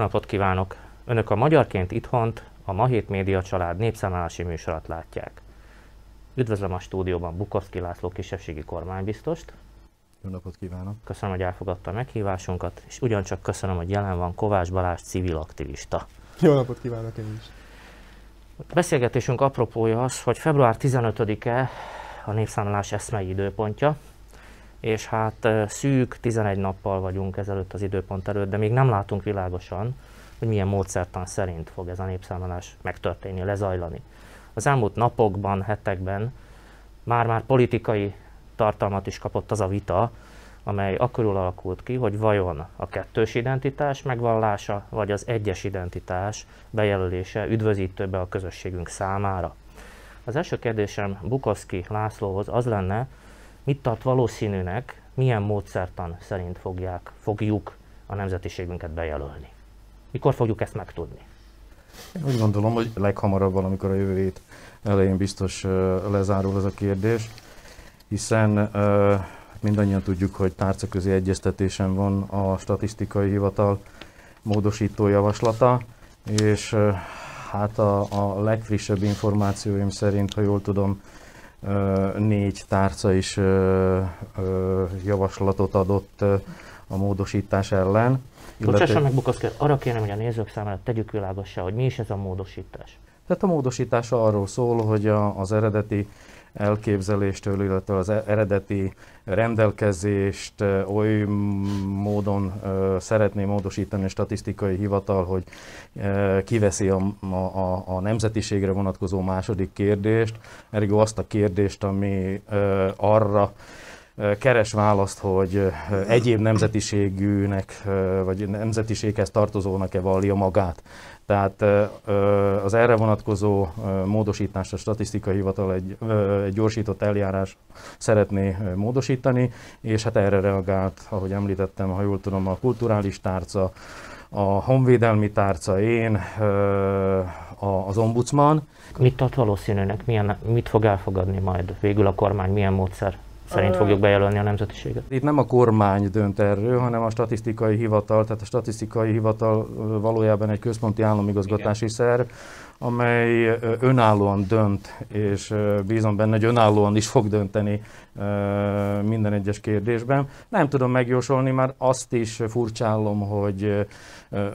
napot kívánok! Önök a Magyarként Itthont, a Mahét Média Család népszámlálási műsorat látják. Üdvözlöm a stúdióban Bukovszki László kisebbségi kormánybiztost. Jó napot kívánok! Köszönöm, hogy elfogadta a meghívásunkat, és ugyancsak köszönöm, hogy jelen van Kovács Balázs civil aktivista. Jó napot kívánok én is! A beszélgetésünk apropója az, hogy február 15-e a népszámlálás eszmei időpontja, és hát szűk 11 nappal vagyunk ezelőtt az időpont előtt, de még nem látunk világosan, hogy milyen módszertan szerint fog ez a népszámlálás megtörténni, lezajlani. Az elmúlt napokban, hetekben már-már politikai tartalmat is kapott az a vita, amely akkor alakult ki, hogy vajon a kettős identitás megvallása, vagy az egyes identitás bejelölése üdvözítőbe a közösségünk számára. Az első kérdésem Bukowski Lászlóhoz az lenne, mit tart valószínűnek, milyen módszertan szerint fogják, fogjuk a nemzetiségünket bejelölni. Mikor fogjuk ezt megtudni? Én úgy gondolom, hogy leghamarabb valamikor a jövő hét elején biztos lezárul ez a kérdés, hiszen mindannyian tudjuk, hogy tárcaközi egyeztetésen van a statisztikai hivatal módosító javaslata, és hát a, a legfrissebb információim szerint, ha jól tudom, négy tárca is javaslatot adott a módosítás ellen. Illetve... meg Bukaszki, arra kérem, hogy a nézők számára tegyük világossá, hogy mi is ez a módosítás. Tehát a módosítás arról szól, hogy az eredeti elképzeléstől, illetve az eredeti rendelkezést oly módon szeretné módosítani a statisztikai hivatal, hogy kiveszi a, a, a nemzetiségre vonatkozó második kérdést, ergo azt a kérdést, ami arra keres választ, hogy egyéb nemzetiségűnek, vagy nemzetiséghez tartozónak-e vallja magát. Tehát az erre vonatkozó módosítást a statisztikai hivatal egy, egy gyorsított eljárás szeretné módosítani, és hát erre reagált, ahogy említettem, ha jól tudom, a kulturális tárca, a honvédelmi tárca, én, az ombudsman. Mit tart valószínűnek? Milyen, mit fog elfogadni majd végül a kormány, milyen módszer szerint fogjuk bejelölni a nemzetiséget? Itt nem a kormány dönt erről, hanem a statisztikai hivatal, tehát a statisztikai hivatal valójában egy központi államigazgatási Igen. szerv, amely önállóan dönt, és bízom benne, hogy önállóan is fog dönteni minden egyes kérdésben. Nem tudom megjósolni, már azt is furcsálom, hogy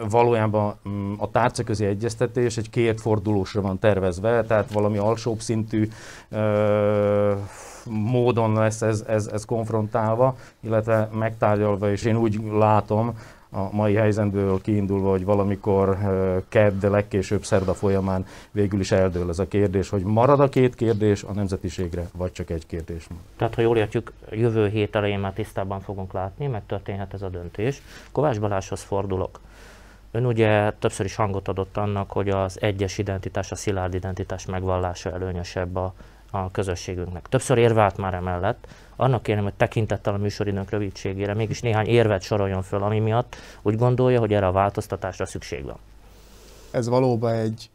valójában mm, a tárcaközi egyeztetés egy két fordulósra van tervezve, tehát valami alsóbb szintű módon lesz ez, ez, ez konfrontálva, illetve megtárgyalva, és én úgy látom, a mai helyzetből kiindulva, hogy valamikor kedd, legkésőbb szerda folyamán végül is eldől ez a kérdés, hogy marad a két kérdés a nemzetiségre, vagy csak egy kérdés. Tehát, ha jól értjük, jövő hét elején már tisztában fogunk látni, megtörténhet ez a döntés. Kovács Balázshoz fordulok. Ön ugye többször is hangot adott annak, hogy az egyes identitás, a szilárd identitás megvallása előnyösebb a a közösségünknek. Többször érvált már emellett, annak kérem, hogy tekintettel a műsoridőnk rövidségére mégis néhány érvet soroljon föl, ami miatt úgy gondolja, hogy erre a változtatásra szükség van. Ez valóban egy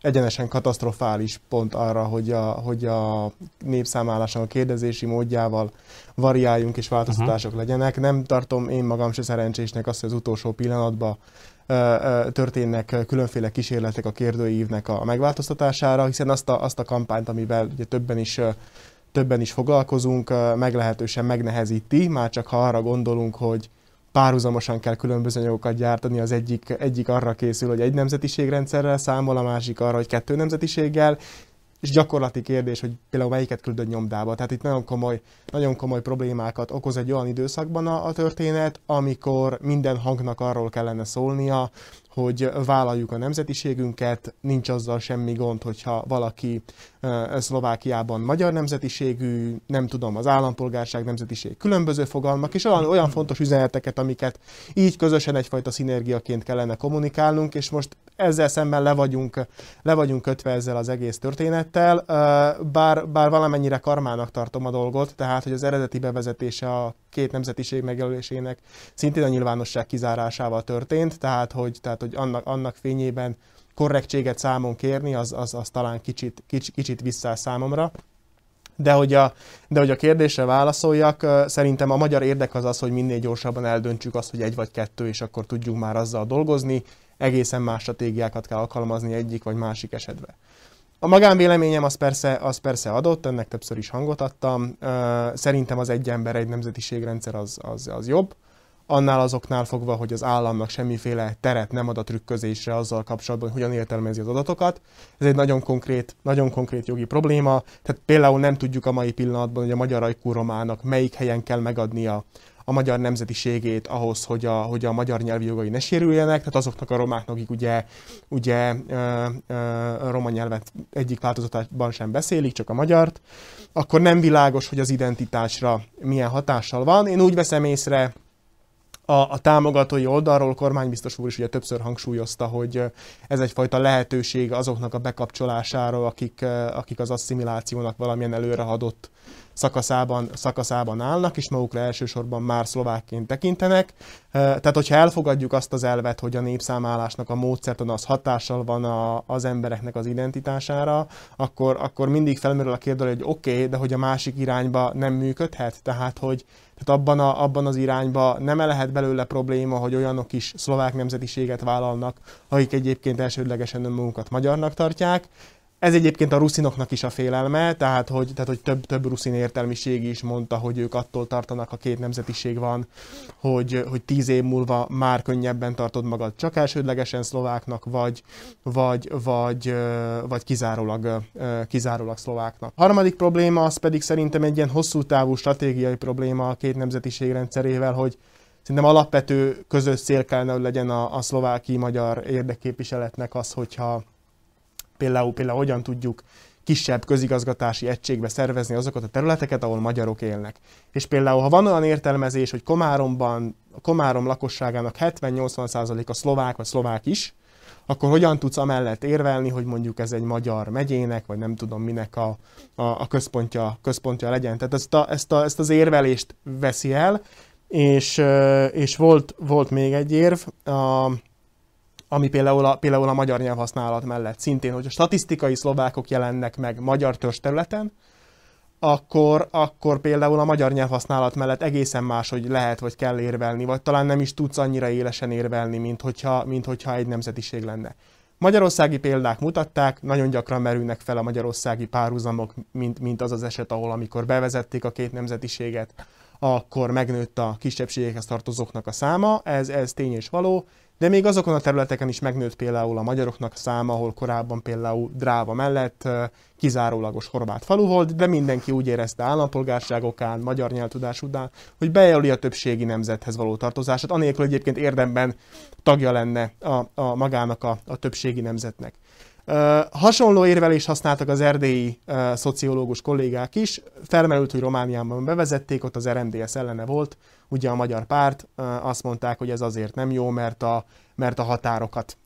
egyenesen katasztrofális pont arra, hogy a, hogy a népszámláláson a kérdezési módjával variáljunk és változtatások uh-huh. legyenek. Nem tartom én magam se szerencsésnek azt, hogy az utolsó pillanatban történnek különféle kísérletek a kérdőívnek a megváltoztatására, hiszen azt a, azt a kampányt, amivel ugye többen is többen is foglalkozunk, meglehetősen megnehezíti, már csak ha arra gondolunk, hogy párhuzamosan kell különböző anyagokat gyártani, az egyik, egyik arra készül, hogy egy nemzetiségrendszerrel számol, a másik arra, hogy kettő nemzetiséggel, és gyakorlati kérdés, hogy például melyiket küldöd nyomdába. Tehát itt nagyon komoly, nagyon komoly problémákat okoz egy olyan időszakban a, a történet, amikor minden hangnak arról kellene szólnia, hogy vállaljuk a nemzetiségünket, nincs azzal semmi gond, hogyha valaki Szlovákiában magyar nemzetiségű, nem tudom, az állampolgárság nemzetiség különböző fogalmak, és olyan, fontos üzeneteket, amiket így közösen egyfajta szinergiaként kellene kommunikálnunk, és most ezzel szemben le vagyunk, le vagyunk kötve ezzel az egész történettel, bár, bár valamennyire karmának tartom a dolgot, tehát hogy az eredeti bevezetése a két nemzetiség megjelölésének szintén a nyilvánosság kizárásával történt, tehát hogy, tehát, hogy annak, annak fényében korrektséget számon kérni, az, az, az talán kicsit, kicsit, kicsit vissza számomra. De hogy, a, de hogy a kérdésre válaszoljak, szerintem a magyar érdek az az, hogy minél gyorsabban eldöntsük azt, hogy egy vagy kettő, és akkor tudjunk már azzal dolgozni. egészen más stratégiákat kell alkalmazni egyik vagy másik esetben. A magánvéleményem az persze, az persze adott, ennek többször is hangot adtam. Szerintem az egy ember, egy nemzetiségrendszer az, az, az jobb annál azoknál fogva, hogy az államnak semmiféle teret nem ad a trükközésre azzal kapcsolatban, hogy hogyan értelmezi az adatokat. Ez egy nagyon konkrét, nagyon konkrét jogi probléma. Tehát például nem tudjuk a mai pillanatban, hogy a magyar ajkú romának melyik helyen kell megadnia a magyar nemzetiségét ahhoz, hogy a, hogy a magyar nyelvi jogai ne sérüljenek, tehát azoknak a romáknak, akik ugye, ugye ö, ö, roma nyelvet egyik változatában sem beszélik, csak a magyart, akkor nem világos, hogy az identitásra milyen hatással van. Én úgy veszem észre, a, a támogatói oldalról kormánybiztos úr is ugye többször hangsúlyozta, hogy ez egyfajta lehetőség azoknak a bekapcsolására, akik, akik az asszimilációnak valamilyen előrehaladott szakaszában, szakaszában állnak, és magukra elsősorban már szlovákként tekintenek. Tehát, hogyha elfogadjuk azt az elvet, hogy a népszámálásnak a módszertan az hatással van a, az embereknek az identitására, akkor, akkor mindig felmerül a kérdő, hogy oké, okay, de hogy a másik irányba nem működhet, tehát hogy tehát abban, a, abban az irányba nem lehet belőle probléma, hogy olyanok is szlovák nemzetiséget vállalnak, akik egyébként elsődlegesen önmagukat magyarnak tartják, ez egyébként a ruszinoknak is a félelme, tehát hogy, tehát, hogy több, több ruszin értelmiség is mondta, hogy ők attól tartanak, ha két nemzetiség van, hogy, hogy tíz év múlva már könnyebben tartod magad csak elsődlegesen szlováknak, vagy, vagy, vagy, vagy kizárólag, kizárólag szlováknak. A harmadik probléma az pedig szerintem egy ilyen hosszú távú stratégiai probléma a két nemzetiség rendszerével, hogy Szerintem alapvető közös cél kellene, hogy legyen a, a szlováki magyar érdekképviseletnek az, hogyha Például, például hogyan tudjuk kisebb közigazgatási egységbe szervezni azokat a területeket, ahol magyarok élnek. És például, ha van olyan értelmezés, hogy Komáromban, a Komárom lakosságának 70-80% a szlovák vagy szlovák is, akkor hogyan tudsz amellett érvelni, hogy mondjuk ez egy magyar megyének, vagy nem tudom minek a, a, a központja, központja legyen. Tehát ezt, a, ezt, a, ezt az érvelést veszi el, és, és volt, volt még egy érv, a, ami például a, például a magyar nyelvhasználat mellett. Szintén, hogy a statisztikai szlovákok jelennek meg magyar törzs területen, akkor, akkor például a magyar nyelvhasználat mellett egészen más, hogy lehet vagy kell érvelni, vagy talán nem is tudsz annyira élesen érvelni, mint hogyha, mint hogyha egy nemzetiség lenne. Magyarországi példák mutatták, nagyon gyakran merülnek fel a magyarországi párhuzamok, mint, mint az az eset, ahol amikor bevezették a két nemzetiséget, akkor megnőtt a kisebbségekhez tartozóknak a száma, ez, ez tény és való, de még azokon a területeken is megnőtt például a magyaroknak száma, ahol korábban például Dráva mellett kizárólagos horvát falu volt, de mindenki úgy érezte állampolgárságokán, magyar nyelvtudás után, hogy bejelöli a többségi nemzethez való tartozását, anélkül egyébként érdemben tagja lenne a, a magának a, a többségi nemzetnek. Hasonló érvelést használtak az erdélyi szociológus kollégák is. Felmerült, hogy Romániában bevezették, ott az RMDS ellene volt, ugye a magyar párt, azt mondták, hogy ez azért nem jó, mert a, mert a határokat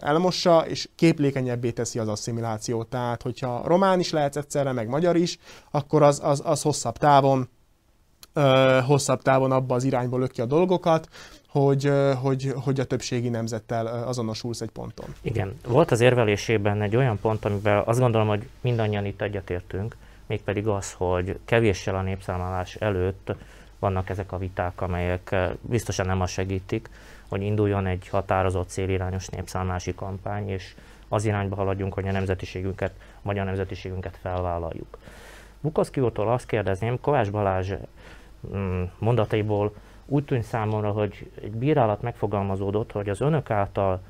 elmossa, és képlékenyebbé teszi az asszimilációt. Tehát, hogyha román is lehet egyszerre, meg magyar is, akkor az, az, az hosszabb távon hosszabb távon abba az irányba löki a dolgokat, hogy, hogy, hogy a többségi nemzettel azonosulsz egy ponton. Igen, volt az érvelésében egy olyan pont, amivel azt gondolom, hogy mindannyian itt egyetértünk, mégpedig az, hogy kevéssel a népszámlálás előtt vannak ezek a viták, amelyek biztosan nem azt segítik, hogy induljon egy határozott célirányos népszámlási kampány, és az irányba haladjunk, hogy a nemzetiségünket, a magyar nemzetiségünket felvállaljuk. Bukowski úrtól azt kérdezném, Kovács Balázs mondataiból úgy tűnt számomra, hogy egy bírálat megfogalmazódott, hogy az önök által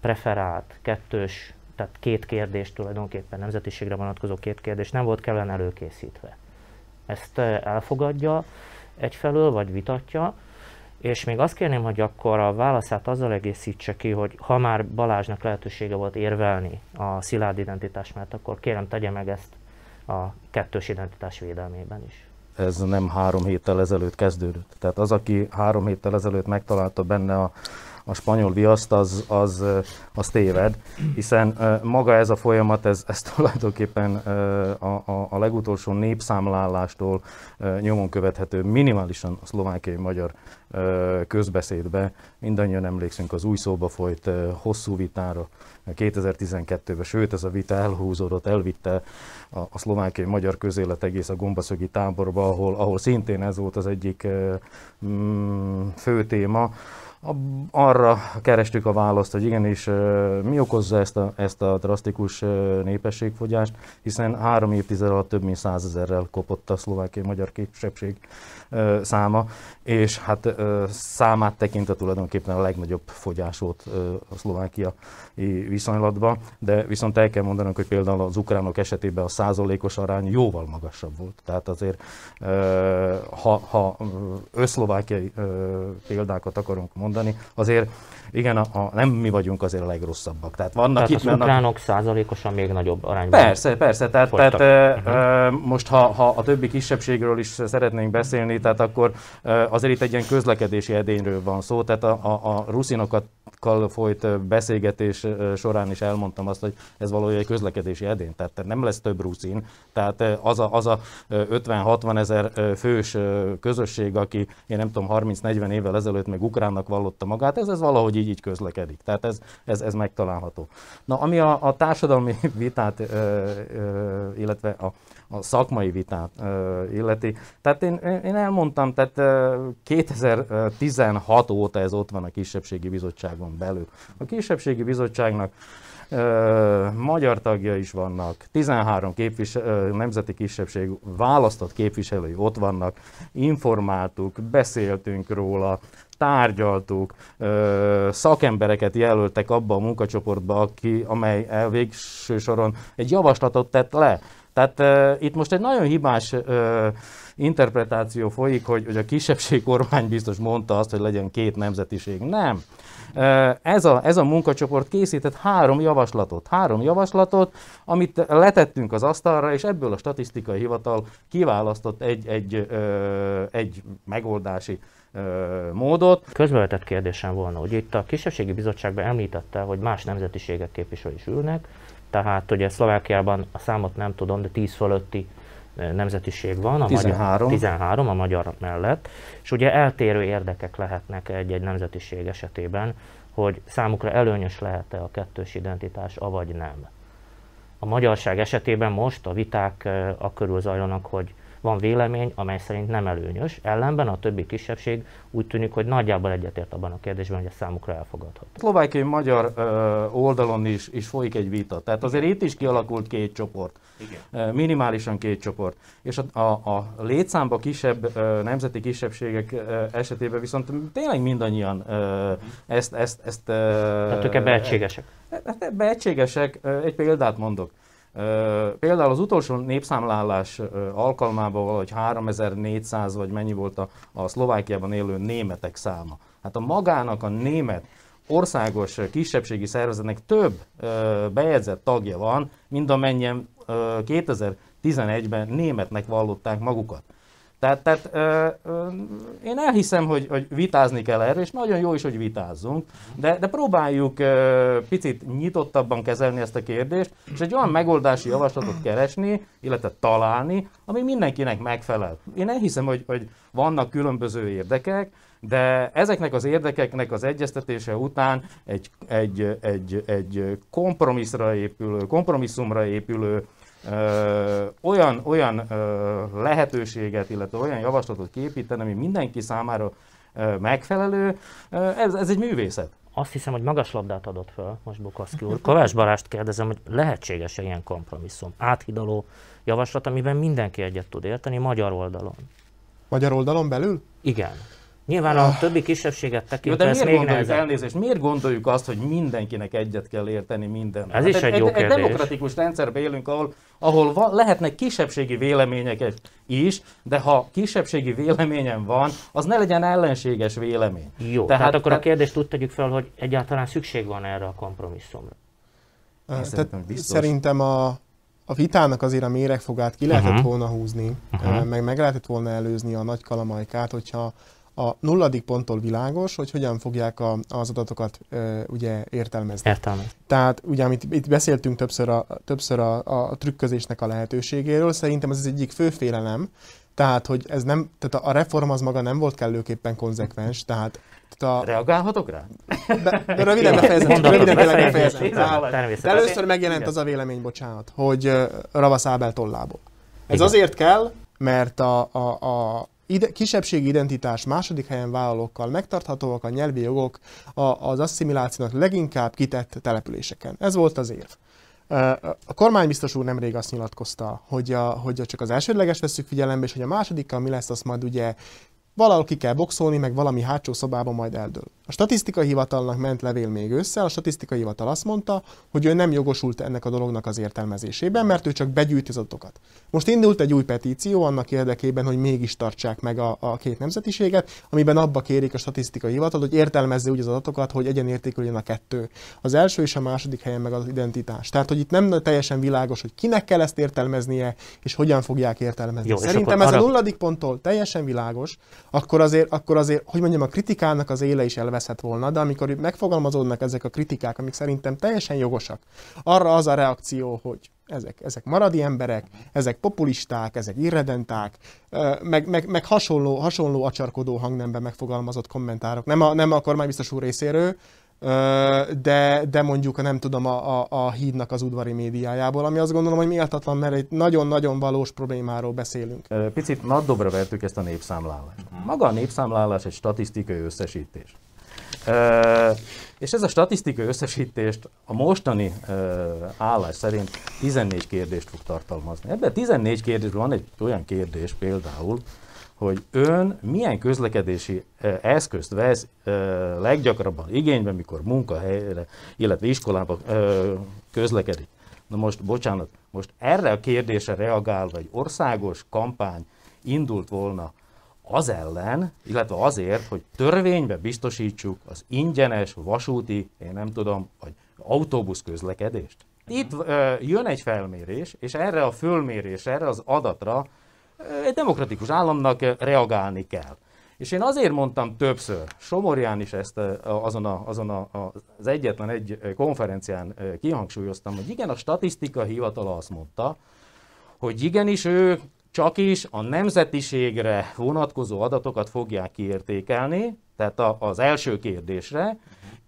preferált kettős, tehát két kérdés tulajdonképpen nemzetiségre vonatkozó két kérdés nem volt kellene előkészítve. Ezt elfogadja egyfelől, vagy vitatja, és még azt kérném, hogy akkor a válaszát azzal egészítse ki, hogy ha már Balázsnak lehetősége volt érvelni a szilárd identitás mert akkor kérem tegye meg ezt a kettős identitás védelmében is ez nem három héttel ezelőtt kezdődött. Tehát az, aki három héttel ezelőtt megtalálta benne a, a spanyol viaszt, az, az, az téved, hiszen maga ez a folyamat, ez, ez tulajdonképpen a, a, a legutolsó népszámlálástól nyomon követhető minimálisan a szlovákiai magyar közbeszédbe. Mindannyian emlékszünk az új szóba folyt hosszú vitára 2012-ben, sőt ez a vita elhúzódott, elvitte a, a szlovákiai magyar közélet egész a gombaszögi táborba, ahol, ahol szintén ez volt az egyik mm, fő téma arra kerestük a választ, hogy igenis mi okozza ezt a, ezt a drasztikus népességfogyást, hiszen három évtized alatt több mint százezerrel kopott a szlovákiai magyar kisebbség száma, és hát számát tekintve tulajdonképpen a legnagyobb fogyás volt a Szlovákia viszonylatban, de viszont el kell mondanunk, hogy például az ukránok esetében a százalékos arány jóval magasabb volt. Tehát azért, ha, ha összlovákiai példákat akarunk mondani, azért igen, a, a, nem mi vagyunk azért a legrosszabbak. Tehát vannak tehát itt az mennek... ukránok százalékosan még nagyobb arányban Persze, persze. Tehát, tehát uh-huh. most ha, ha a többi kisebbségről is szeretnénk beszélni, tehát akkor azért itt egy ilyen közlekedési edényről van szó. Tehát a, a, a ruszinokat folyt beszélgetés során is elmondtam azt, hogy ez valójában egy közlekedési edény, tehát nem lesz több ruszin. Tehát az a, az a 50-60 ezer fős közösség, aki én nem tudom, 30-40 évvel ezelőtt meg ukránnak vallotta magát, ez, ez valahogy így, így közlekedik. Tehát ez, ez, ez megtalálható. Na, ami a, a társadalmi vitát, illetve a, a szakmai vitát illeti. Tehát én, én elmondtam, tehát 2016 óta ez ott van a kisebbségi bizottságon belül. A kisebbségi bizottságnak magyar tagja is vannak, 13 képvisel, nemzeti kisebbség választott képviselői ott vannak, informáltuk, beszéltünk róla, tárgyaltuk, szakembereket jelöltek abba a munkacsoportba, aki, amely végső soron egy javaslatot tett le. Tehát uh, itt most egy nagyon hibás uh, interpretáció folyik, hogy, hogy a kisebbség kormány biztos mondta azt, hogy legyen két nemzetiség. Nem. Ez a, ez a munkacsoport készített három javaslatot. Három javaslatot, amit letettünk az asztalra, és ebből a statisztikai hivatal kiválasztott egy, egy, egy megoldási módot. Közbevetett kérdésem volna, hogy itt a kisebbségi bizottságban említette, hogy más nemzetiségek képviselői is ülnek, tehát ugye Szlovákiában a számot nem tudom, de 10 fölötti nemzetiség van, a 13. Magyar, 13 a magyar mellett, és ugye eltérő érdekek lehetnek egy-egy nemzetiség esetében, hogy számukra előnyös lehet-e a kettős identitás, avagy nem. A magyarság esetében most a viták a körül zajlanak, hogy van vélemény, amely szerint nem előnyös, ellenben a többi kisebbség úgy tűnik, hogy nagyjából egyetért abban a kérdésben, hogy ez számukra elfogadható. A szlovákiai magyar oldalon is, is folyik egy vita, tehát azért itt is kialakult két csoport. Igen. Minimálisan két csoport. És a, a, a létszámba kisebb nemzeti kisebbségek esetében viszont tényleg mindannyian ezt... ezt, ezt Tehát ők ebbe egységesek? Ebbe egységesek. Egy példát mondok. Például az utolsó népszámlálás alkalmával valahogy 3400 vagy mennyi volt a, a Szlovákiában élő németek száma. Hát a magának a német országos kisebbségi szervezetnek több bejegyzett tagja van, mint amennyien 2011-ben németnek vallották magukat. Tehát, tehát ö, ö, én elhiszem, hogy, hogy vitázni kell erről, és nagyon jó is, hogy vitázzunk, de, de próbáljuk ö, picit nyitottabban kezelni ezt a kérdést, és egy olyan megoldási javaslatot keresni, illetve találni, ami mindenkinek megfelel. Én elhiszem, hogy, hogy vannak különböző érdekek, de ezeknek az érdekeknek az egyeztetése után egy, egy, egy, egy kompromisszra épülő, kompromisszumra épülő ö, olyan, olyan ö, lehetőséget, illetve olyan javaslatot képíteni, ami mindenki számára ö, megfelelő, ö, ez, ez egy művészet. Azt hiszem, hogy magas labdát adott föl most Bukaszki úr. Kovács Barást kérdezem, hogy lehetséges-e ilyen kompromisszum, áthidaló javaslat, amiben mindenki egyet tud érteni magyar oldalon? Magyar oldalon belül? Igen. Nyilván a ah. többi kisebbséget tekintve de miért gondoljuk, nehezebb. elnézést, miért gondoljuk azt, hogy mindenkinek egyet kell érteni minden? Ez hát is egy, egy jó egy, kérdés. Egy demokratikus rendszerben élünk, ahol, ahol va, lehetnek kisebbségi vélemények is, de ha kisebbségi véleményem van, az ne legyen ellenséges vélemény. Jó, tehát, tehát akkor tehát, a kérdést úgy tegyük fel, hogy egyáltalán szükség van erre a kompromisszumra. Szerintem, szerintem a, a vitának azért a méregfogát ki lehetett uh-huh. volna húzni, uh-huh. meg meg lehetett volna előzni a nagy kalamajkát, hogyha a nulladik ponttól világos, hogy hogyan fogják a, az adatokat e, ugye értelmezni. Értelmezni. Tehát ugye, amit itt beszéltünk többször a, többször a, a trükközésnek a lehetőségéről, szerintem ez az egyik fő félelem, tehát, hogy ez nem, tehát a reform az maga nem volt kellőképpen konzekvens, tehát a... Reagálhatok rá? De, de röviden befejezem, röviden befejezem. De először megjelent az a vélemény, bocsánat, hogy Ravasz Ábel tollából. Ez Igen. azért kell, mert a, a, a ide, kisebbségi identitás második helyen vállalókkal megtarthatóak a nyelvi jogok a, az asszimilációnak leginkább kitett településeken. Ez volt az érv. A kormánybiztos úr nemrég azt nyilatkozta, hogy, a, hogy csak az elsődleges veszük figyelembe, és hogy a másodikkal mi lesz, azt majd ugye valahol ki kell boxolni, meg valami hátsó szobában majd eldől. A statisztikai hivatalnak ment levél még össze, a statisztikai hivatal azt mondta, hogy ő nem jogosult ennek a dolognak az értelmezésében, mert ő csak begyűjti az adatokat. Most indult egy új petíció annak érdekében, hogy mégis tartsák meg a, a két nemzetiséget, amiben abba kérik a statisztikai hivatal, hogy értelmezze úgy az adatokat, hogy egyenértéküljön a kettő. Az első és a második helyen meg az identitás. Tehát, hogy itt nem teljesen világos, hogy kinek kell ezt értelmeznie, és hogyan fogják értelmezni. Jó, Szerintem ez arra... a nulladik ponttól teljesen világos, akkor azért, akkor azért, hogy mondjam, a kritikának az éle is elveszhet volna, de amikor megfogalmazódnak ezek a kritikák, amik szerintem teljesen jogosak, arra az a reakció, hogy ezek, ezek maradi emberek, ezek populisták, ezek irredenták, meg, meg, meg hasonló, hasonló acsarkodó hangnemben megfogalmazott kommentárok. Nem a, nem a kormánybiztos úr részéről, de, de mondjuk nem tudom a, a, a hídnak az udvari médiájából, ami azt gondolom, hogy méltatlan, mert egy nagyon-nagyon valós problémáról beszélünk. Picit nagy dobra vertük ezt a népszámlálást. Maga a népszámlálás egy statisztikai összesítés. És ez a statisztikai összesítést a mostani állás szerint 14 kérdést fog tartalmazni. Ebben 14 kérdésben van egy olyan kérdés például, hogy ön milyen közlekedési eszközt vesz leggyakrabban igénybe, mikor munkahelyre, illetve iskolába közlekedik. Na most, bocsánat, most erre a kérdésre reagálva egy országos kampány indult volna az ellen, illetve azért, hogy törvénybe biztosítsuk az ingyenes vasúti, én nem tudom, vagy autóbusz közlekedést. Itt jön egy felmérés, és erre a fölmérésre, erre az adatra egy demokratikus államnak reagálni kell. És én azért mondtam többször, Somorján is ezt azon, a, azon a, az egyetlen egy konferencián kihangsúlyoztam, hogy igen, a statisztika hivatala azt mondta, hogy igenis ők csak is a nemzetiségre vonatkozó adatokat fogják kiértékelni, tehát a, az első kérdésre,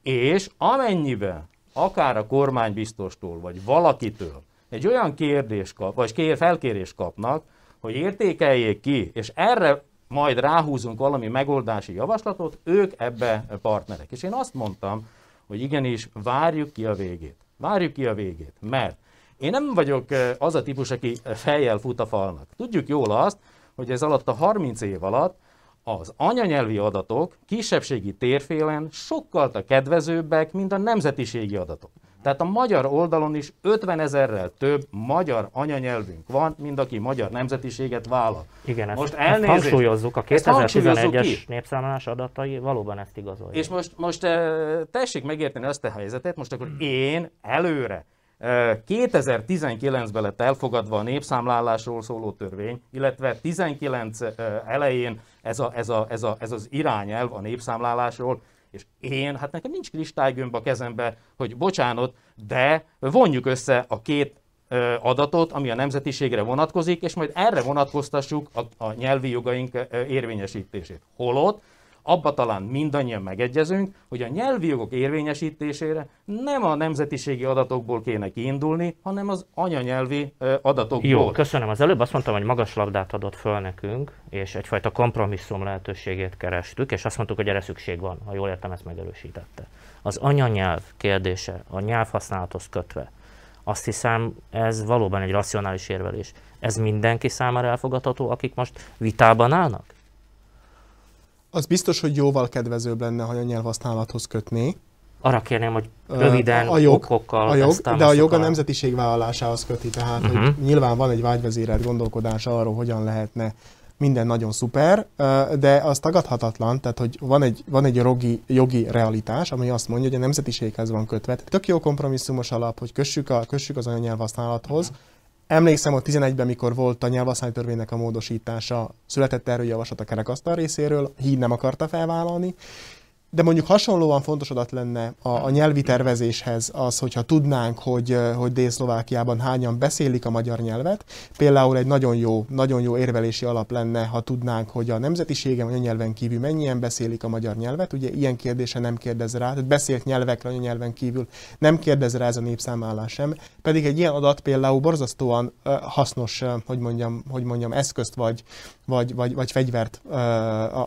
és amennyiben akár a kormánybiztostól, vagy valakitől egy olyan kérdés kap, vagy kér, felkérést kapnak, hogy értékeljék ki, és erre majd ráhúzunk valami megoldási javaslatot, ők ebbe partnerek. És én azt mondtam, hogy igenis, várjuk ki a végét. Várjuk ki a végét, mert én nem vagyok az a típus, aki fejjel fut a falnak. Tudjuk jól azt, hogy ez alatt a 30 év alatt az anyanyelvi adatok kisebbségi térfélen sokkal kedvezőbbek, mint a nemzetiségi adatok. Tehát a magyar oldalon is 50 ezerrel több magyar anyanyelvünk van, mint aki magyar nemzetiséget vállal. Igen, ezt, most ezt hangsúlyozzuk, a 2011-es népszámlás adatai valóban ezt igazolják. És most, most tessék megérteni azt a helyzetet, most akkor én előre 2019-ben lett elfogadva a népszámlálásról szóló törvény, illetve 19 elején ez, a, ez, a, ez, a, ez az irányelv a népszámlálásról, és én, hát nekem nincs kristálygömb a kezembe, hogy bocsánat, de vonjuk össze a két adatot, ami a nemzetiségre vonatkozik, és majd erre vonatkoztassuk a, a nyelvi jogaink érvényesítését. Holott abba talán mindannyian megegyezünk, hogy a nyelvi jogok érvényesítésére nem a nemzetiségi adatokból kéne kiindulni, hanem az anyanyelvi adatokból. Jó, köszönöm. Az előbb azt mondtam, hogy magas labdát adott föl nekünk, és egyfajta kompromisszum lehetőségét kerestük, és azt mondtuk, hogy erre szükség van, ha jól értem, ezt megerősítette. Az anyanyelv kérdése, a nyelvhasználathoz kötve, azt hiszem, ez valóban egy racionális érvelés. Ez mindenki számára elfogadható, akik most vitában állnak? Az biztos, hogy jóval kedvezőbb lenne, ha a nyelvhasználathoz kötné. Arra kérném, hogy röviden, a jog, okokkal a jog, De a jog a nemzetiség vállalásához köti, tehát uh-huh. hogy mhm. nyilván van egy vágyvezérelt gondolkodás arról, hogyan lehetne minden nagyon szuper, de az tagadhatatlan, tehát hogy van egy, van egy jogi, jogi realitás, ami azt mondja, hogy a nemzetiséghez van kötve. Tök jó kompromisszumos alap, hogy kössük, a, kössük az anyanyelvhasználathoz, uh-huh Emlékszem, hogy 11-ben, mikor volt a nyelvhasználati törvénynek a módosítása, született erről javaslat a kerekasztal részéről, híd nem akarta felvállalni, de mondjuk hasonlóan fontos adat lenne a, a nyelvi tervezéshez az, hogyha tudnánk, hogy, hogy Dél-Szlovákiában hányan beszélik a magyar nyelvet. Például egy nagyon jó, nagyon jó érvelési alap lenne, ha tudnánk, hogy a nemzetiségem vagy a nyelven kívül mennyien beszélik a magyar nyelvet. Ugye ilyen kérdése nem kérdez rá, tehát beszélt nyelvekre a nyelven kívül nem kérdez rá ez a népszámlálás sem. Pedig egy ilyen adat például borzasztóan hasznos, hogy mondjam, hogy mondjam eszközt vagy, vagy, vagy, vagy fegyvert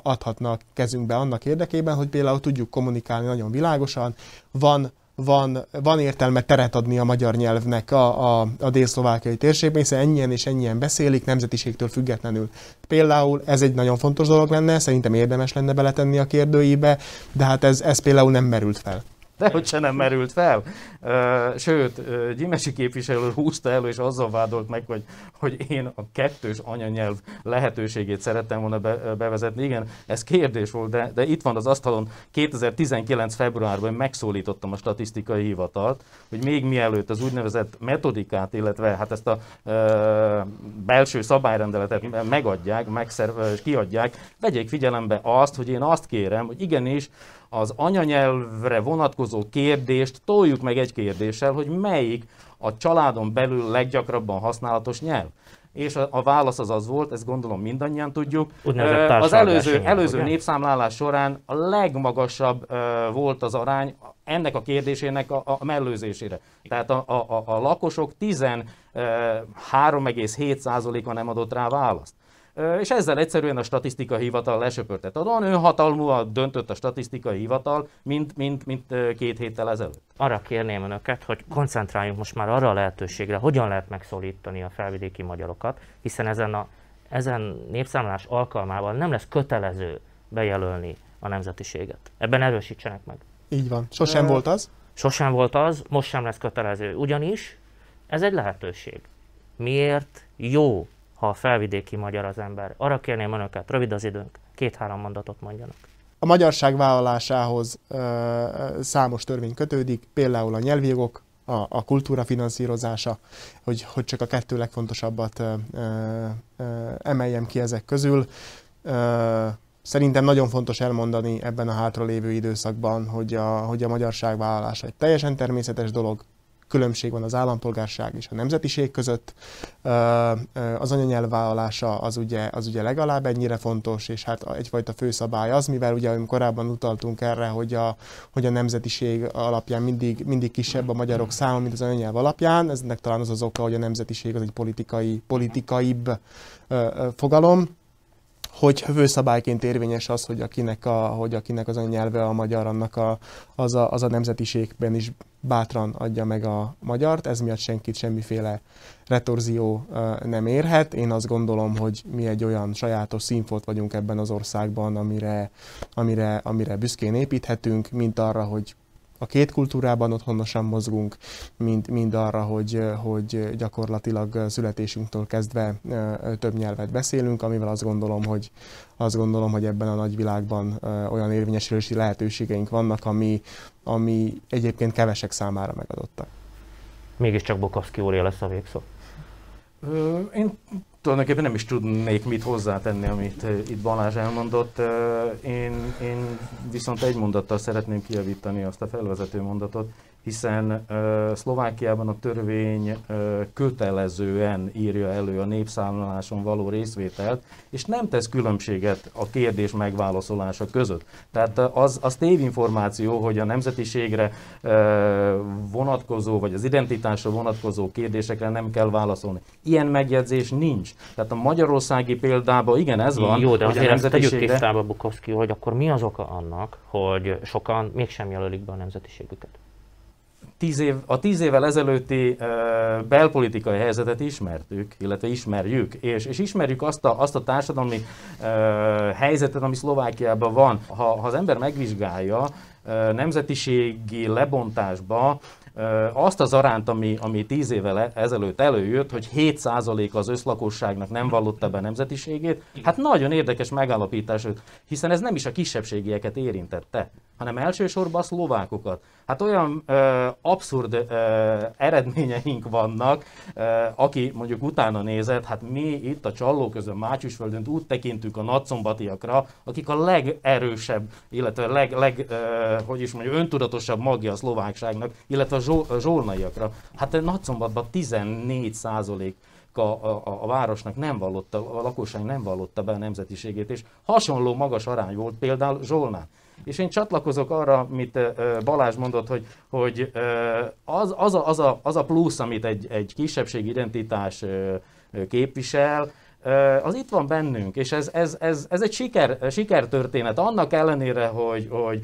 adhatnak kezünkbe annak érdekében, hogy például tudjuk kommunikálni nagyon világosan, van van, van értelme teret adni a magyar nyelvnek a, a, a dél-szlovákiai térségben, hiszen ennyien és ennyien beszélik, nemzetiségtől függetlenül. Például ez egy nagyon fontos dolog lenne, szerintem érdemes lenne beletenni a kérdőibe, de hát ez, ez például nem merült fel de hogy se nem merült fel. Sőt, Gyimesi képviselő húzta elő, és azzal vádolt meg, hogy, hogy én a kettős anyanyelv lehetőségét szerettem volna be, bevezetni. Igen, ez kérdés volt, de, de itt van az asztalon 2019. februárban megszólítottam a statisztikai hivatalt, hogy még mielőtt az úgynevezett metodikát, illetve hát ezt a e, belső szabályrendeletet megadják, megszerve, kiadják, vegyék figyelembe azt, hogy én azt kérem, hogy igenis az anyanyelvre vonatkozó kérdést toljuk meg egy kérdéssel, hogy melyik a családon belül leggyakrabban használatos nyelv. És a, a válasz az az volt, ezt gondolom mindannyian tudjuk. Az előző, előző népszámlálás során a legmagasabb uh, volt az arány ennek a kérdésének a, a mellőzésére. Tehát a, a, a lakosok 13,7%-a nem adott rá választ és ezzel egyszerűen a statisztikai hivatal lesöpörtett. Olyan önhatalmúan döntött a statisztikai hivatal, mint, mint, mint két héttel ezelőtt. Arra kérném önöket, hogy koncentráljunk most már arra a lehetőségre, hogyan lehet megszólítani a felvidéki magyarokat, hiszen ezen a ezen népszámlás alkalmával nem lesz kötelező bejelölni a nemzetiséget. Ebben erősítsenek meg. Így van. Sosem volt az? Sosem volt az, most sem lesz kötelező. Ugyanis ez egy lehetőség. Miért jó ha a felvidéki magyar az ember. Arra kérném önöket, rövid az időnk, két-három mondatot mondjanak. A magyarság vállalásához ö, számos törvény kötődik, például a nyelvi jogok, a, a kultúra finanszírozása, hogy, hogy csak a kettő legfontosabbat ö, ö, emeljem ki ezek közül. Ö, Szerintem nagyon fontos elmondani ebben a hátralévő időszakban, hogy a, hogy a magyarság vállalása egy teljesen természetes dolog, különbség van az állampolgárság és a nemzetiség között. Az anyanyelv vállalása az ugye, az ugye legalább ennyire fontos, és hát egyfajta főszabály az, mivel ugye korábban utaltunk erre, hogy a, hogy a nemzetiség alapján mindig, mindig kisebb a magyarok száma, mint az anyanyelv alapján. Eznek talán az az oka, hogy a nemzetiség az egy politikai, politikaibb fogalom, hogy főszabályként érvényes az, hogy akinek, a, hogy akinek az anyanyelve a magyar, annak a, az, a, az a nemzetiségben is bátran adja meg a magyart, ez miatt senkit semmiféle retorzió nem érhet. Én azt gondolom, hogy mi egy olyan sajátos színfolt vagyunk ebben az országban, amire, amire, amire büszkén építhetünk, mint arra, hogy a két kultúrában otthonosan mozgunk, mind, mind arra, hogy, hogy gyakorlatilag születésünktől kezdve több nyelvet beszélünk, amivel azt gondolom, hogy, azt gondolom, hogy ebben a nagyvilágban olyan érvényesülési lehetőségeink vannak, ami, ami egyébként kevesek számára megadottak. Mégiscsak Bukowski úr lesz a végszó. Én tulajdonképpen nem is tudnék mit hozzátenni, amit uh, itt Balázs elmondott. Uh, én, én viszont egy mondattal szeretném kijavítani azt a felvezető mondatot, hiszen uh, Szlovákiában a törvény uh, kötelezően írja elő a népszámláláson való részvételt, és nem tesz különbséget a kérdés megválaszolása között. Tehát az, az tévinformáció, hogy a nemzetiségre uh, vonatkozó, vagy az identitásra vonatkozó kérdésekre nem kell válaszolni. Ilyen megjegyzés nincs. Tehát a magyarországi példában igen, ez van. Jó, de azért a nemzetiségre... tegyük tisztába, Bukowski, hogy akkor mi az oka annak, hogy sokan mégsem jelölik be a nemzetiségüket? Tíz év, a tíz évvel ezelőtti uh, belpolitikai helyzetet ismertük, illetve ismerjük, és, és ismerjük azt a, azt a társadalmi uh, helyzetet, ami Szlovákiában van. Ha, ha az ember megvizsgálja uh, nemzetiségi lebontásba, azt az aránt, ami, ami tíz évvel e, ezelőtt előjött, hogy 7% az összlakosságnak nem vallotta be nemzetiségét, hát nagyon érdekes megállapítás, hiszen ez nem is a kisebbségieket érintette, hanem elsősorban a szlovákokat. Hát olyan ö, abszurd ö, eredményeink vannak, ö, aki mondjuk utána nézett, hát mi itt a Csalló közön Mátyusföldön úgy tekintünk a nagyszombatiakra, akik a legerősebb, illetve leg, leg ö, hogy is mondjuk, öntudatosabb magja a szlovákságnak, illetve a, zsó, a zsolnaiakra. Hát Nagyszombatban 14 százalék a, a, a városnak nem vallotta, a lakosság nem vallotta be a nemzetiségét, és hasonló magas arány volt például Zsolnán. És én csatlakozok arra, amit Balázs mondott, hogy, hogy az, az, a, az, a, az a plusz, amit egy, egy kisebbségi identitás képvisel, az itt van bennünk, és ez, ez, ez, ez egy siker, sikertörténet. Annak ellenére, hogy, hogy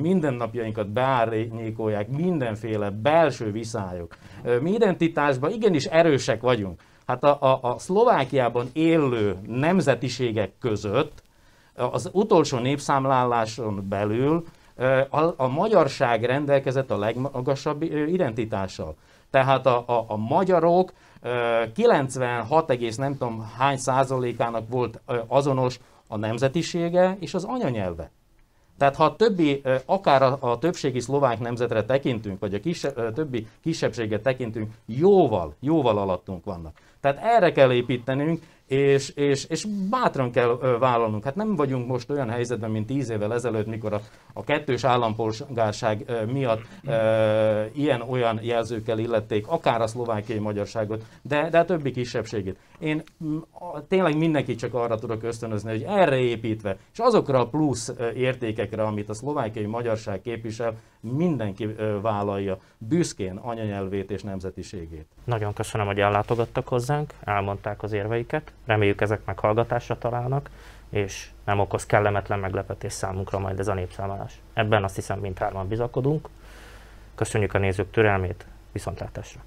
mindennapjainkat beárnyékolják mindenféle belső viszályok. Mi identitásban igenis erősek vagyunk. Hát a, a, a Szlovákiában élő nemzetiségek között az utolsó népszámláláson belül a, a magyarság rendelkezett a legmagasabb identitással. Tehát a, a, a magyarok 96, nem tudom hány százalékának volt azonos a nemzetisége és az anyanyelve. Tehát ha a többi, akár a, a többségi szlovák nemzetre tekintünk, vagy a kise, többi kisebbséget tekintünk, jóval, jóval alattunk vannak. Tehát erre kell építenünk, és, és, és bátran kell vállalnunk. Hát nem vagyunk most olyan helyzetben, mint tíz évvel ezelőtt, mikor a, a kettős állampolgárság miatt e, ilyen-olyan jelzőkkel illették, akár a szlovákiai magyarságot, de, de a többi kisebbségét. Én tényleg mindenki csak arra tudok ösztönözni, hogy erre építve, és azokra a plusz értékekre, amit a szlovákiai magyarság képvisel, mindenki vállalja büszkén anyanyelvét és nemzetiségét. Nagyon köszönöm, hogy ellátogattak hozzánk, elmondták az érveiket. Reméljük ezek meghallgatásra találnak, és nem okoz kellemetlen meglepetés számunkra majd ez a népszámolás. Ebben azt hiszem mindhárman bizakodunk. Köszönjük a nézők türelmét, viszontlátásra!